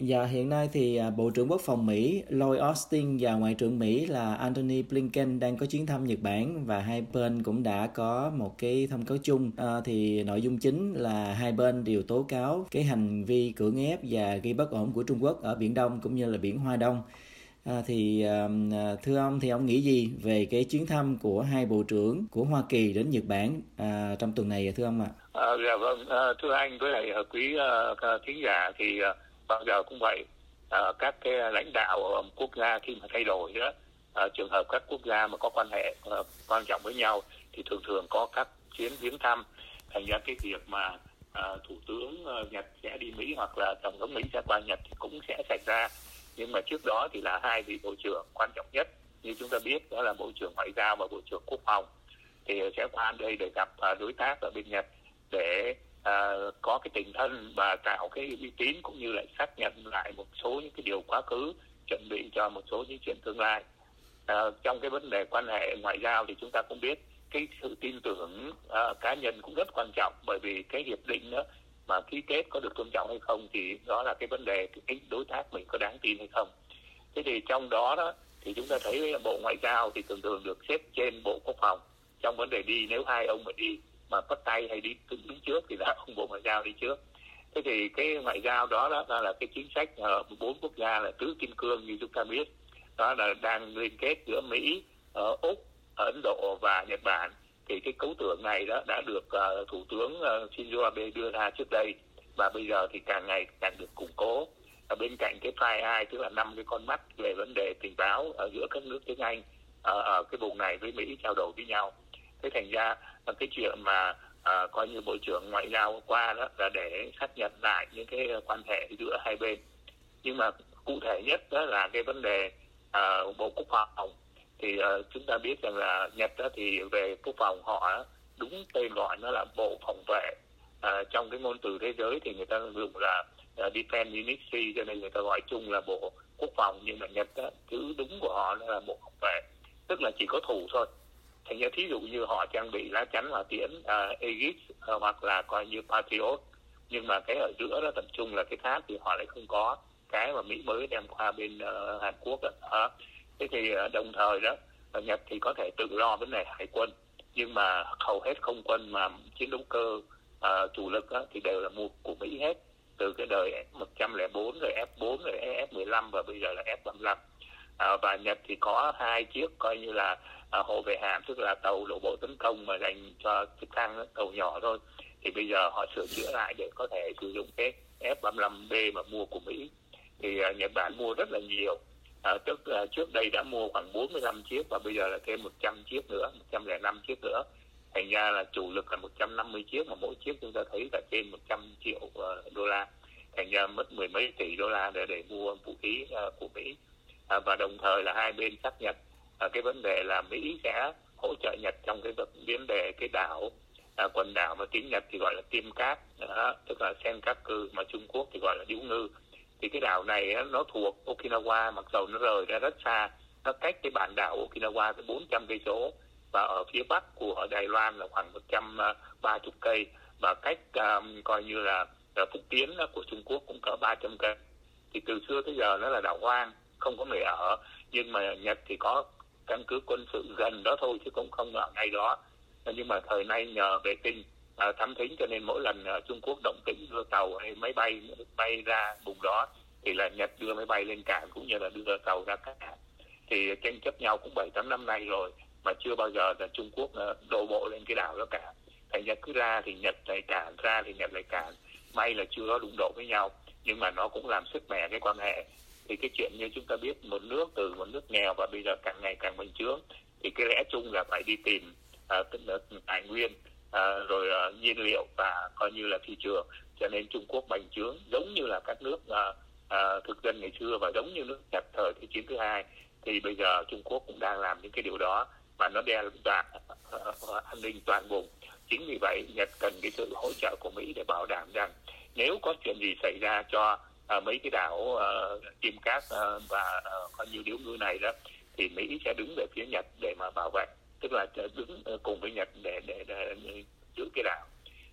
Dạ, hiện nay thì à, Bộ trưởng Quốc phòng Mỹ Lloyd Austin và Ngoại trưởng Mỹ là Antony Blinken đang có chuyến thăm Nhật Bản và hai bên cũng đã có một cái thông cáo chung. À, thì nội dung chính là hai bên đều tố cáo cái hành vi cưỡng ép và gây bất ổn của Trung Quốc ở Biển Đông cũng như là Biển Hoa Đông. À, thì à, thưa ông thì ông nghĩ gì về cái chuyến thăm của hai bộ trưởng của Hoa Kỳ đến Nhật Bản à, trong tuần này thưa ông ạ? À? À, dạ vâng, à, thưa anh với lại à, quý à, thính giả thì à bao giờ cũng vậy. À, các cái lãnh đạo ờ, quốc gia khi mà thay đổi đó à, trường hợp các quốc gia mà có quan hệ à, quan trọng với nhau thì thường thường có các chuyến viếng thăm. Thành ra cái việc mà à, thủ tướng à, nhật sẽ đi mỹ hoặc là tổng thống mỹ sẽ qua nhật thì cũng sẽ xảy ra. Nhưng mà trước đó thì là hai vị bộ trưởng quan trọng nhất. Như chúng ta biết đó là bộ trưởng ngoại giao và bộ trưởng quốc phòng. Thì sẽ qua đây để gặp à, đối tác ở bên nhật để uh, có cái tình thân và tạo cái uy tín cũng như lại xác nhận lại một số những cái điều quá khứ chuẩn bị cho một số những chuyện tương lai. Uh, trong cái vấn đề quan hệ ngoại giao thì chúng ta cũng biết cái sự tin tưởng uh, cá nhân cũng rất quan trọng. Bởi vì cái hiệp định đó mà ký kết có được tôn trọng hay không thì đó là cái vấn đề cái đối tác mình có đáng tin hay không. Thế thì trong đó đó thì chúng ta thấy bộ ngoại giao thì thường thường được xếp trên bộ quốc phòng. Trong vấn đề đi nếu hai ông mà đi mà bắt tay hay đi đứng trước thì là ông bộ ngoại giao đi trước. Thế thì cái ngoại giao đó đó, là cái chính sách ở bốn quốc gia là tứ kim cương như chúng ta biết. Đó là đang liên kết giữa mỹ ở úc ấn độ và nhật bản. Thì cái cấu tưởng này đó đã được uh, thủ tướng uh, shinzo abe đưa ra trước đây. Và bây giờ thì càng ngày càng được củng cố. Ở bên cạnh cái file hai tức là năm cái con mắt về vấn đề tình báo ở giữa các nước tiếng anh ở, ở cái vùng này với mỹ trao đổi với nhau. Thế thành ra cái chuyện mà à, coi như bộ trưởng ngoại giao qua đó là để xác nhận lại những cái quan hệ giữa hai bên. Nhưng mà cụ thể nhất đó là cái vấn đề à, bộ quốc phòng. Thì à, chúng ta biết rằng là nhật đó thì về quốc phòng họ đúng tên gọi nó là bộ phòng vệ. À, trong cái ngôn từ thế giới thì người ta dùng là uh, defense ministry cho nên người ta gọi chung là bộ quốc phòng. Nhưng mà nhật đó, chữ đúng của họ là bộ phòng vệ. Tức là chỉ có thủ thôi thành ra thí dụ như họ trang bị lá chắn hỏa tiễn uh, Aegis uh, hoặc là coi như Patriot. Nhưng mà cái ở giữa đó tập trung là cái tháp thì họ lại không có. Cái mà Mỹ mới đem qua bên uh, Hàn Quốc đó. À, thế thì uh, đồng thời đó ở Nhật thì có thể tự lo vấn đề hải quân. Nhưng mà hầu hết không quân mà chiến đấu cơ uh, chủ lực đó, thì đều là mua của Mỹ hết. Từ cái đời F104 rồi F4 rồi F15 và bây giờ là F35 à, và Nhật thì có hai chiếc coi như là hộ vệ hạm tức là tàu đổ bộ tấn công mà dành cho trực thăng tàu nhỏ thôi. Thì bây giờ họ sửa chữa lại để có thể sử dụng cái F-35B mà mua của Mỹ. Thì uh, Nhật Bản mua rất là nhiều. Uh, tức uh, trước đây đã mua khoảng 45 chiếc và bây giờ là thêm 100 chiếc nữa 105 chiếc nữa. Thành ra là chủ lực là 150 chiếc mà mỗi chiếc chúng ta thấy là trên 100 triệu uh, đô la. Thành ra mất mười mấy tỷ đô la để để mua vũ khí uh, của Mỹ. Uh, và đồng thời là hai bên xác nhận Ờ, cái vấn đề là Mỹ sẽ hỗ trợ Nhật trong cái vấn đề cái đảo à, quần đảo mà tiếng Nhật thì gọi là Tiêm Cát đó, tức là Senkaku mà Trung Quốc thì gọi là Điếu Ngư. Thì cái đảo này nó thuộc Okinawa mặc dầu nó rời ra rất xa nó cách cái bản đảo Okinawa tới 400 cây số và ở phía bắc của Đài Loan là khoảng 130 à, cây và cách um, coi như là, là Phúc Kiến của Trung Quốc cũng cỡ 300 cây. Thì từ xưa tới giờ nó là đảo hoang không có người ở nhưng mà Nhật thì có căn cứ quân sự gần đó thôi chứ cũng không ở ngay đó. Nhưng mà thời nay nhờ vệ tinh à, thám thính cho nên mỗi lần à, Trung Quốc động tĩnh đưa tàu hay máy bay bay ra vùng đó thì là Nhật đưa máy bay lên cảng cũng như là đưa tàu ra cảng. Thì tranh chấp nhau cũng bảy tám năm nay rồi mà chưa bao giờ là Trung Quốc à, đổ bộ lên cái đảo đó cả. Thành ra cứ ra thì Nhật lại cản ra thì Nhật lại cản may là chưa có đụng độ với nhau nhưng mà nó cũng làm sức mẻ cái quan hệ thì cái chuyện như chúng ta biết một nước từ một nước nghèo và bây giờ càng ngày càng bành trướng thì cái lẽ chung là phải đi tìm uh, tài nguyên uh, rồi uh, nhiên liệu và coi như là thị trường. Cho nên Trung Quốc bành trướng giống như là các nước uh, uh, thực dân ngày xưa và giống như nước Nhật thời thế chiến thứ hai. Thì bây giờ Trung Quốc cũng đang làm những cái điều đó và nó đe dọa uh, an ninh toàn vùng. Chính vì vậy Nhật cần cái sự hỗ trợ của Mỹ để bảo đảm rằng nếu có chuyện gì xảy ra cho à, mấy cái đảo à, Kim Cát à, và ờ, à, coi như điếu ngư này đó thì Mỹ sẽ đứng về phía Nhật để mà bảo vệ tức là đứng cùng với Nhật để để, để, để giữ cái đảo.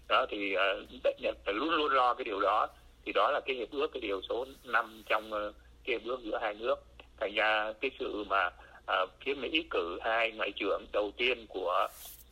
Đó thì uh, Nhật phải luôn luôn lo cái điều đó. Thì đó là cái hiệp ước cái điều số 5 trong uh, cái hiệp ước giữa hai nước. Thành ra cái sự mà uh, phía Mỹ cử hai ngoại trưởng đầu tiên của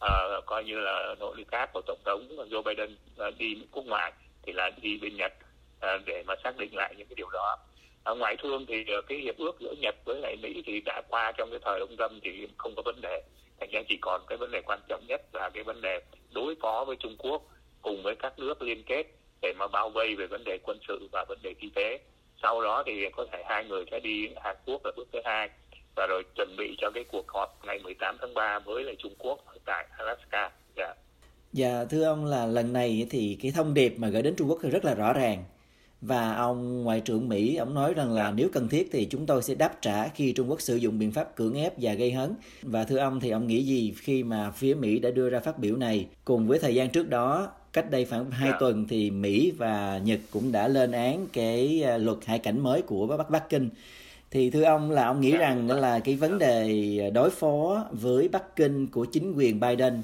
uh, coi như là nội các của tổng thống Joe Biden uh, đi quốc ngoại thì là đi bên Nhật. À, để mà xác định lại những cái điều đó. À, ngoại thương thì à, cái hiệp ước giữa Nhật với lại Mỹ thì đã qua trong cái thời ông Trump thì không có vấn đề. Thành ra chỉ còn cái vấn đề quan trọng nhất là cái vấn đề đối phó với Trung Quốc cùng với các nước liên kết để mà bao vây về vấn đề quân sự và vấn đề kinh tế. Sau đó thì có thể hai người sẽ đi Hàn Quốc là bước thứ hai. Và rồi chuẩn bị cho cái cuộc họp ngày 18 tháng 3 với lại Trung Quốc tại Alaska. Dạ. Dạ thưa ông là lần này thì cái thông điệp mà gửi đến Trung Quốc thì rất là rõ ràng và ông ngoại trưởng Mỹ ông nói rằng là nếu cần thiết thì chúng tôi sẽ đáp trả khi Trung Quốc sử dụng biện pháp cưỡng ép và gây hấn. Và thưa ông thì ông nghĩ gì khi mà phía Mỹ đã đưa ra phát biểu này cùng với thời gian trước đó cách đây khoảng 2 yeah. tuần thì Mỹ và Nhật cũng đã lên án cái à, luật hải cảnh mới của Bắc Bắc Kinh. Thì thưa ông là ông nghĩ yeah. rằng là cái vấn đề đối phó với Bắc Kinh của chính quyền Biden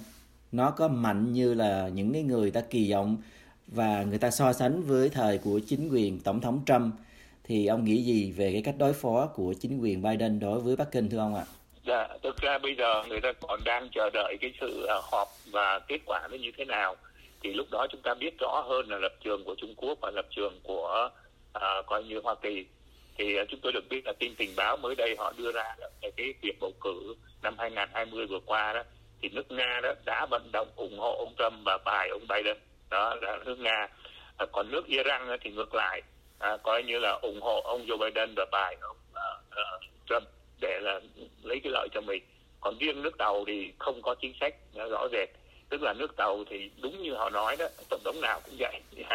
nó có mạnh như là những cái người ta kỳ vọng và người ta so sánh với thời của chính quyền tổng thống Trump thì ông nghĩ gì về cái cách đối phó của chính quyền Biden đối với Bắc Kinh thưa ông ạ? Dạ, thực ra bây giờ người ta còn đang chờ đợi cái sự à, họp và kết quả nó như thế nào. Thì lúc đó chúng ta biết rõ hơn là lập trường của Trung Quốc và lập trường của à, coi như Hoa Kỳ. Thì uh, chúng tôi được biết là tin tình báo mới đây họ đưa ra về cái việc bầu cử năm 2020 vừa qua đó thì nước Nga đó đã vận động ủng hộ ông Trump và bài ông Biden đó là nước Nga. À, còn nước Iran thì ngược lại. À, coi như là ủng hộ ông Joe Biden và bài ông uh, Trump để là lấy cái lợi cho mình. Còn riêng nước tàu thì không có chính sách à, rõ rệt. Tức là nước tàu thì đúng như họ nói đó tổng thống nào cũng vậy.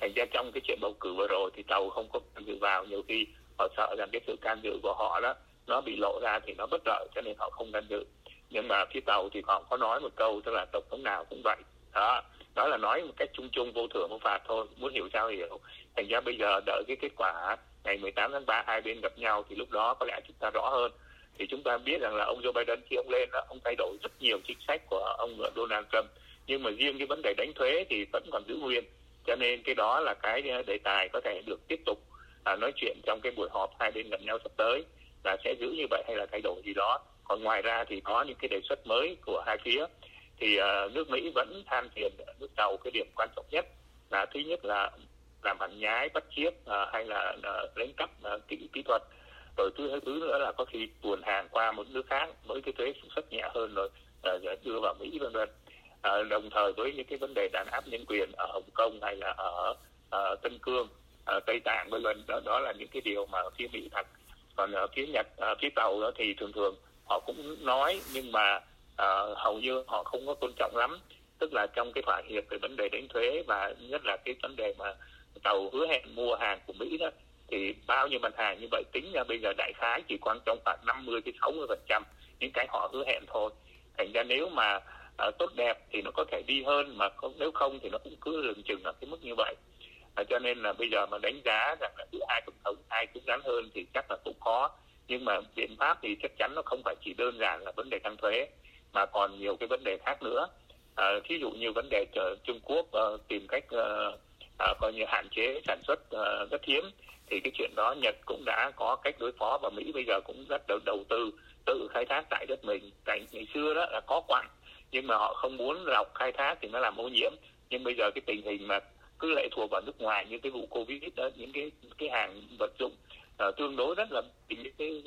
Thành ra trong cái chuyện bầu cử vừa rồi thì tàu không có can dự vào. Nhiều khi họ sợ rằng cái sự can dự của họ đó nó bị lộ ra thì nó bất lợi cho nên họ không can dự. Nhưng mà phía tàu thì họ có nói một câu tức là tổng thống nào cũng vậy. Đó đó là nói một cách chung chung vô thưởng vô phạt thôi. Muốn hiểu sao hiểu. Thành ra bây giờ đợi cái kết quả ngày 18 tháng 3 hai bên gặp nhau thì lúc đó có lẽ chúng ta rõ hơn. Thì chúng ta biết rằng là ông Joe Biden khi ông lên đó, ông thay đổi rất nhiều chính sách của ông Donald Trump. Nhưng mà riêng cái vấn đề đánh thuế thì vẫn còn giữ nguyên. Cho nên cái đó là cái đề tài có thể được tiếp tục à, nói chuyện trong cái buổi họp hai bên gặp nhau sắp tới là sẽ giữ như vậy hay là thay đổi gì đó. Còn ngoài ra thì có những cái đề xuất mới của hai phía thì uh, nước Mỹ vẫn than phiền nước tàu cái điểm quan trọng nhất là thứ nhất là làm hành nhái bắt chiếc uh, hay là uh, đánh cắp uh, kỹ kỹ thuật. Rồi thứ thứ nữa là có khi tuồn hàng qua một nước khác với cái thuế suất nhẹ hơn rồi uh, đưa vào Mỹ vân vân. Uh, đồng thời với những cái vấn đề đàn áp nhân quyền ở Hồng Kông hay là ở uh, Tân Cương uh, Tây Tạng vân vân. Đó, đó là những cái điều mà phía Mỹ thật còn ở phía Nhật uh, phía tàu đó thì thường thường họ cũng nói nhưng mà uh, hầu như họ không có tôn trọng lắm. Tức là trong cái thỏa hiệp về vấn đề đánh thuế và nhất là cái vấn đề mà tàu hứa hẹn mua hàng của Mỹ đó thì bao nhiêu mặt hàng như vậy tính ra bây giờ đại khái chỉ quan trọng khoảng 50 đến 60 phần trăm những cái họ hứa hẹn thôi. Thành ra nếu mà uh, tốt đẹp thì nó có thể đi hơn mà không, nếu không thì nó cũng cứ lường chừng ở cái mức như vậy. À, cho nên là bây giờ mà đánh giá rằng là cứ ai tổng thống ai cứng rắn hơn thì chắc là cũng khó. Nhưng mà biện pháp thì chắc chắn nó không phải chỉ đơn giản là vấn đề tăng thuế mà còn nhiều cái vấn đề khác nữa. À, thí dụ như vấn đề Trung Quốc uh, tìm cách uh, uh, coi như hạn chế sản xuất uh, rất hiếm thì cái chuyện đó Nhật cũng đã có cách đối phó và Mỹ bây giờ cũng rất đầu, đầu tư tự khai thác tại đất mình. Tại ngày xưa đó là có quặng nhưng mà họ không muốn lọc khai thác thì nó làm ô nhiễm. Nhưng bây giờ cái tình hình mà cứ lệ thuộc vào nước ngoài như cái vụ covid đó những cái cái hàng vật dụng uh, tương đối rất là những cái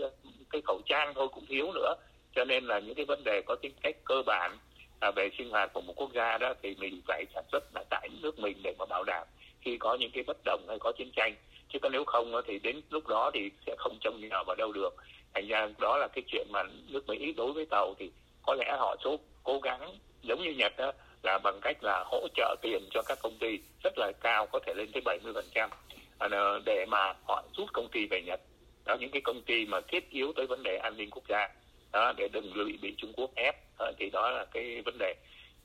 cái khẩu trang thôi cũng thiếu nữa cho nên là những cái vấn đề có tính cách cơ bản à, về sinh hoạt của một quốc gia đó thì mình phải sản xuất tại nước mình để mà bảo đảm khi có những cái bất đồng hay có chiến tranh. Chứ còn nếu không thì đến lúc đó thì sẽ không trông nhờ vào đâu được. Thành ra đó là cái chuyện mà nước mỹ đối với tàu thì có lẽ họ số cố gắng giống như nhật đó là bằng cách là hỗ trợ tiền cho các công ty rất là cao có thể lên tới 70 phần trăm. À, để mà họ rút công ty về nhật. Đó những cái công ty mà thiết yếu tới vấn đề an ninh quốc gia đó để đừng bị bị Trung Quốc ép. Đó, thì đó là cái vấn đề.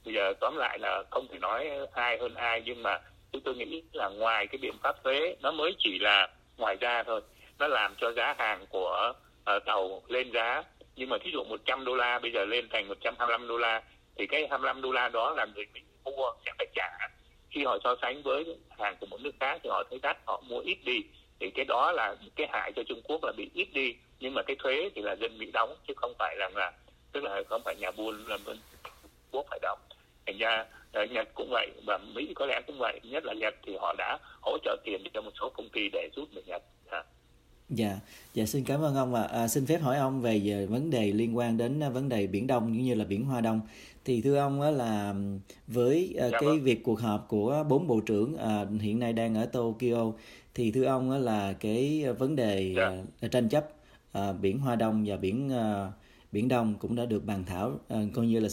Bây giờ tóm lại là không thể nói ai hơn ai nhưng mà chúng tôi nghĩ là ngoài cái biện pháp thuế nó mới chỉ là ngoài ra thôi. Nó làm cho giá hàng của uh, tàu lên giá. Nhưng mà thí dụ 100 đô la bây giờ lên thành 125 đô la thì cái 25 đô la đó là người mình mua sẽ phải trả. Khi họ so sánh với hàng của một nước khác thì họ thấy đắt họ mua ít đi. Thì cái đó là cái hại cho Trung Quốc là bị ít đi nhưng mà cái thuế thì là dân Mỹ đóng chứ không phải rằng là tức là không phải nhà buôn là bên Quốc phải đóng thành ra uh, Nhật cũng vậy và Mỹ có lẽ cũng vậy nhất là Nhật thì họ đã hỗ trợ tiền cho một số công ty để giúp người Nhật à. Dạ, dạ xin cảm ơn ông và à, xin phép hỏi ông về, vấn đề liên quan đến à, vấn đề biển Đông cũng như là biển Hoa Đông. Thì thưa ông á là với à, dạ cái vâng. việc cuộc họp của bốn bộ trưởng à, hiện nay đang ở Tokyo thì thưa ông á là cái vấn đề dạ. à, tranh chấp à, biển Hoa Đông và biển à, biển Đông cũng đã được bàn thảo à, coi như là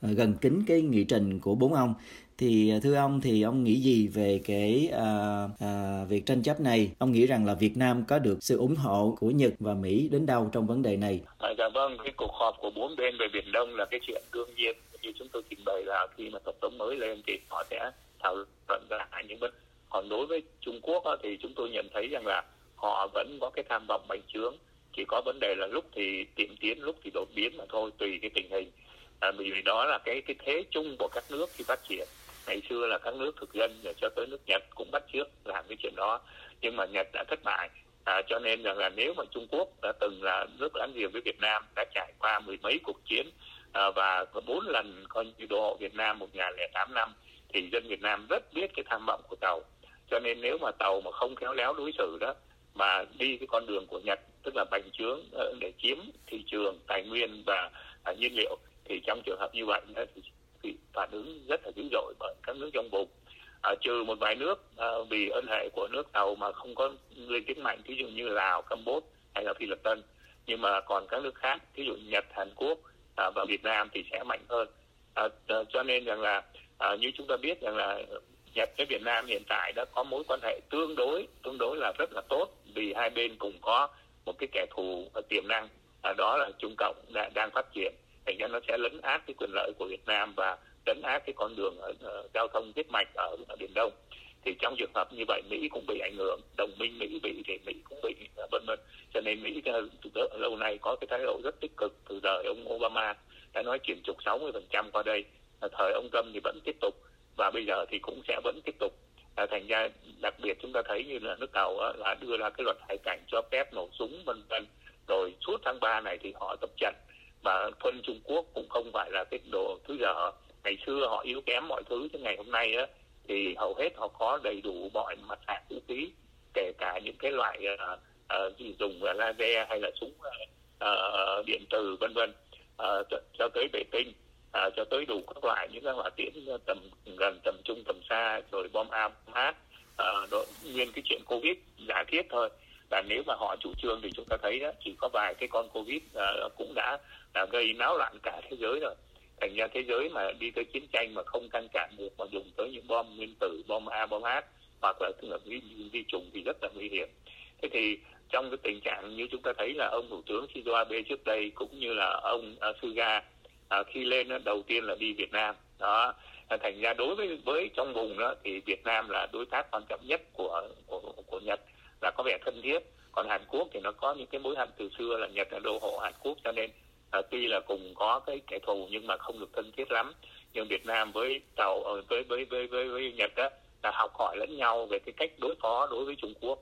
à, gần kính cái nghị trình của bốn ông. Thì thưa ông thì ông nghĩ gì về cái à, à, việc tranh chấp này? Ông nghĩ rằng là Việt Nam có được sự ủng hộ của Nhật và Mỹ đến đâu trong vấn đề này? À, dạ vâng cái cuộc họp của bốn bên về biển Đông là cái chuyện đương nhiên. Như chúng tôi trình bày là khi mà tổng thống mới lên thì họ sẽ thảo luận ra những vấn còn đối với Trung Quốc thì chúng tôi nhận thấy rằng là họ vẫn có cái tham vọng bành trướng chỉ có vấn đề là lúc thì tiệm tiến lúc thì đột biến mà thôi tùy cái tình hình. À, vì đó là cái cái thế chung của các nước khi phát triển. Ngày xưa là các nước thực dân rồi cho tới nước Nhật cũng bắt trước làm cái chuyện đó. Nhưng mà Nhật đã thất bại. À, cho nên rằng là nếu mà Trung Quốc đã từng là nước láng giềng với Việt Nam đã trải qua mười mấy cuộc chiến à, và có bốn lần coi như đô hộ Việt Nam một lẻ tám năm thì dân Việt Nam rất biết cái tham vọng của tàu. Cho nên nếu mà tàu mà không khéo léo đối xử đó mà đi cái con đường của Nhật tức là bành trướng ờ, để chiếm thị trường tài nguyên và à, nhiên liệu thì trong trường hợp như vậy thì thì phản ứng rất là dữ dội bởi các nước trong vùng. À, trừ một vài nước à, vì ân hệ của nước tàu mà không có lên tiếng mạnh ví dụ như lào campuchia hay là philippines nhưng mà còn các nước khác ví dụ nhật hàn quốc à, và việt nam thì sẽ mạnh hơn. À, à, cho nên rằng là à, như chúng ta biết rằng là nhật với việt nam hiện tại đã có mối quan hệ tương đối tương đối là rất là tốt vì hai bên cùng có một cái kẻ thù tiềm năng. À, đó là trung cộng đã, đang phát triển. Thành ra nó sẽ lấn át cái quyền lợi của Việt Nam và lấn át cái con đường ở, giao thông huyết mạch ở, ở biển Đông. Thì trong trường hợp như vậy Mỹ cũng bị ảnh hưởng đồng minh Mỹ bị thì Mỹ cũng bị ờ, vân vân. Cho nên Mỹ lâu nay có cái thái độ rất tích cực từ đời ông Obama đã nói chuyển trục 60 phần trăm qua đây. Thời ông Trump thì vẫn tiếp tục. Và bây giờ thì cũng sẽ vẫn tiếp tục à, thành ra đặc biệt chúng ta thấy như là nước tàu á, là đưa ra cái luật hải cảnh cho phép nổ súng vân vân. Rồi suốt tháng 3 này thì họ tập trận. Và phân Trung Quốc cũng không phải là cái đồ thứ dở. Ngày xưa họ yếu kém mọi thứ chứ ngày hôm nay á thì hầu hết họ có đầy đủ mọi mặt hàng vũ khí kể cả những cái loại uh, uh, dùng laser hay là súng uh, điện tử vân vân. Uh, cho, cho tới vệ tinh à, cho tới đủ các loại những các loại tiễn à, tầm gần tầm trung tầm xa rồi bom A bom H uh, à, nguyên cái chuyện covid giả thiết thôi. Là nếu mà họ chủ trương thì chúng ta thấy đó chỉ có vài cái con covid à, cũng đã đã gây náo loạn cả thế giới rồi. Thành ra thế giới mà đi tới chiến tranh mà không ngăn cản được mà dùng tới những bom nguyên tử bom a bom h hoặc là thường vi, vi trùng thì rất là nguy hiểm. Thế thì trong cái tình trạng như chúng ta thấy là ông thủ tướng Shinzo Abe trước đây cũng như là ông uh, Suga à, khi lên đầu tiên là đi Việt Nam. Đó thành ra đối với với trong vùng đó thì Việt Nam là đối tác quan trọng nhất của của, của Nhật là có vẻ thân thiết. Còn Hàn Quốc thì nó có những cái mối hận từ xưa là Nhật là đô hộ Hàn Quốc cho nên à, tuy là cùng có cái kẻ thù nhưng mà không được thân thiết lắm. Nhưng Việt Nam với tàu ờ, với với với với, với Nhật đó là học hỏi lẫn nhau về cái cách đối phó đối với Trung Quốc.